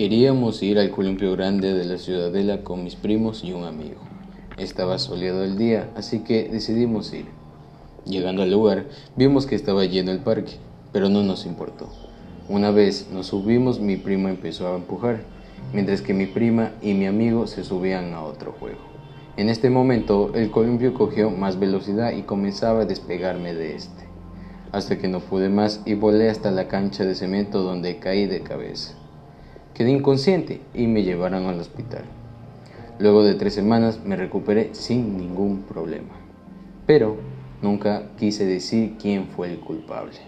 Queríamos ir al columpio grande de la ciudadela con mis primos y un amigo. Estaba soleado el día, así que decidimos ir. Llegando al lugar, vimos que estaba lleno el parque, pero no nos importó. Una vez nos subimos, mi primo empezó a empujar, mientras que mi prima y mi amigo se subían a otro juego. En este momento, el columpio cogió más velocidad y comenzaba a despegarme de este, hasta que no pude más y volé hasta la cancha de cemento donde caí de cabeza. Quedé inconsciente y me llevaron al hospital. Luego de tres semanas me recuperé sin ningún problema. Pero nunca quise decir quién fue el culpable.